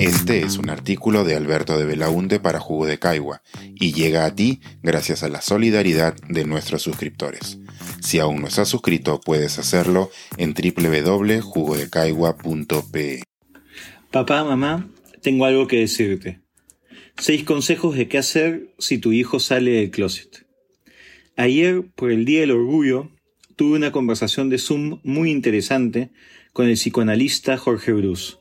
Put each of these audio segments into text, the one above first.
Este es un artículo de Alberto de Belaunte para Jugo de Caigua y llega a ti gracias a la solidaridad de nuestros suscriptores. Si aún no estás suscrito, puedes hacerlo en www.jugodecaigua.pe. Papá, mamá, tengo algo que decirte. Seis consejos de qué hacer si tu hijo sale del closet. Ayer, por el Día del Orgullo, tuve una conversación de Zoom muy interesante con el psicoanalista Jorge Bruce.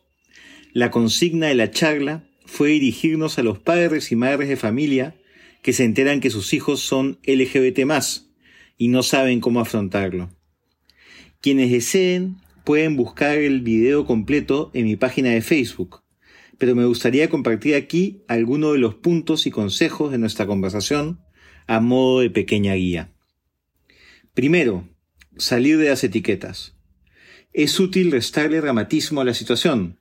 La consigna de la charla fue dirigirnos a los padres y madres de familia que se enteran que sus hijos son LGBT y no saben cómo afrontarlo. Quienes deseen pueden buscar el video completo en mi página de Facebook, pero me gustaría compartir aquí algunos de los puntos y consejos de nuestra conversación a modo de pequeña guía. Primero, salir de las etiquetas. Es útil restarle dramatismo a la situación,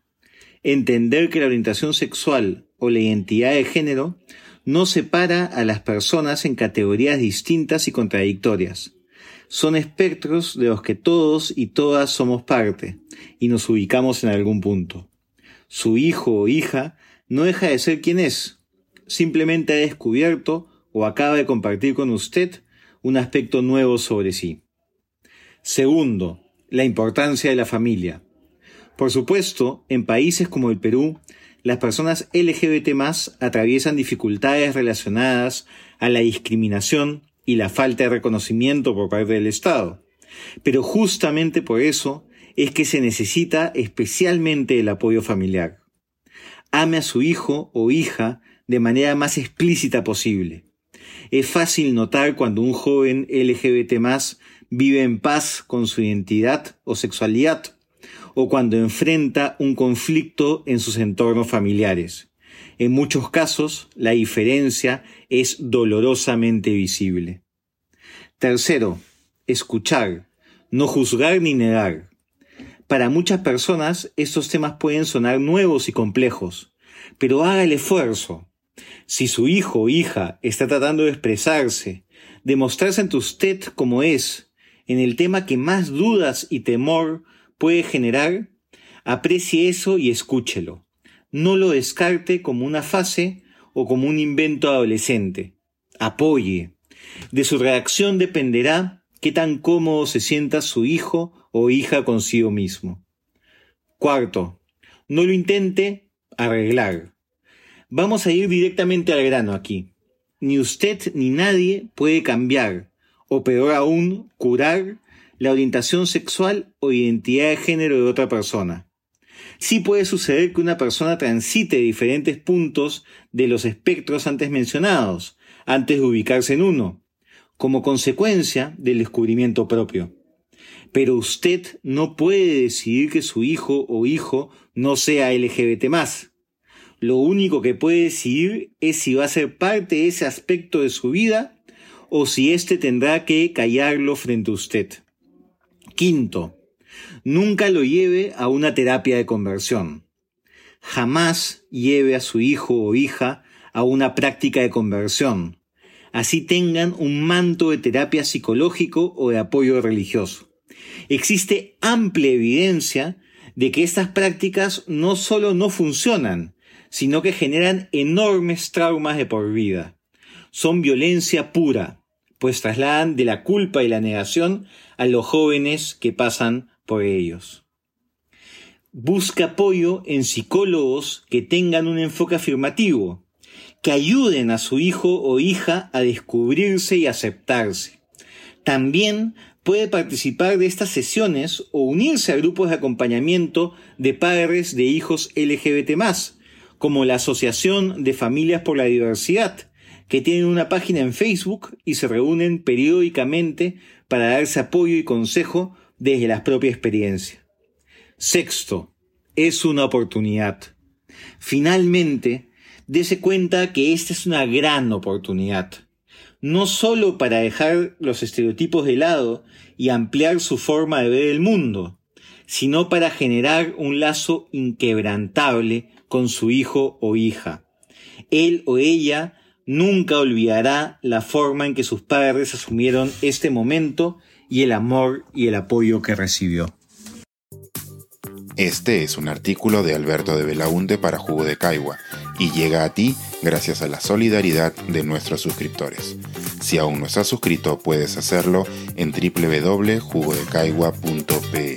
entender que la orientación sexual o la identidad de género no separa a las personas en categorías distintas y contradictorias. Son espectros de los que todos y todas somos parte y nos ubicamos en algún punto. Su hijo o hija no deja de ser quien es, simplemente ha descubierto o acaba de compartir con usted un aspecto nuevo sobre sí. Segundo, la importancia de la familia. Por supuesto, en países como el Perú, las personas LGBT atraviesan dificultades relacionadas a la discriminación y la falta de reconocimiento por parte del Estado. Pero justamente por eso es que se necesita especialmente el apoyo familiar. Ame a su hijo o hija de manera más explícita posible. Es fácil notar cuando un joven LGBT vive en paz con su identidad o sexualidad, o cuando enfrenta un conflicto en sus entornos familiares. En muchos casos, la diferencia es dolorosamente visible. Tercero, escuchar, no juzgar ni negar. Para muchas personas estos temas pueden sonar nuevos y complejos, pero haga el esfuerzo. Si su hijo o hija está tratando de expresarse, de mostrarse ante usted como es, en el tema que más dudas y temor puede generar, aprecie eso y escúchelo. No lo descarte como una fase o como un invento adolescente. Apoye. De su reacción dependerá qué tan cómodo se sienta su hijo o hija consigo mismo. Cuarto, no lo intente arreglar. Vamos a ir directamente al grano aquí. Ni usted ni nadie puede cambiar, o peor aún, curar la orientación sexual o identidad de género de otra persona. Sí puede suceder que una persona transite diferentes puntos de los espectros antes mencionados, antes de ubicarse en uno, como consecuencia del descubrimiento propio. Pero usted no puede decidir que su hijo o hijo no sea LGBT Lo único que puede decidir es si va a ser parte de ese aspecto de su vida o si éste tendrá que callarlo frente a usted. Quinto, nunca lo lleve a una terapia de conversión. Jamás lleve a su hijo o hija a una práctica de conversión. Así tengan un manto de terapia psicológico o de apoyo religioso. Existe amplia evidencia de que estas prácticas no solo no funcionan, sino que generan enormes traumas de por vida. Son violencia pura, pues trasladan de la culpa y la negación a los jóvenes que pasan por ellos. Busca apoyo en psicólogos que tengan un enfoque afirmativo, que ayuden a su hijo o hija a descubrirse y aceptarse. También puede participar de estas sesiones o unirse a grupos de acompañamiento de padres de hijos LGBT+, como la Asociación de Familias por la Diversidad, que tienen una página en Facebook y se reúnen periódicamente para darse apoyo y consejo desde la propia experiencia. Sexto, es una oportunidad. Finalmente, dése cuenta que esta es una gran oportunidad, no solo para dejar los estereotipos de lado y ampliar su forma de ver el mundo, sino para generar un lazo inquebrantable con su hijo o hija. Él o ella nunca olvidará la forma en que sus padres asumieron este momento y el amor y el apoyo que recibió. Este es un artículo de Alberto de Belaunte para Jugo de Caigua y llega a ti gracias a la solidaridad de nuestros suscriptores. Si aún no estás suscrito, puedes hacerlo en www.jugodecaigua.pe.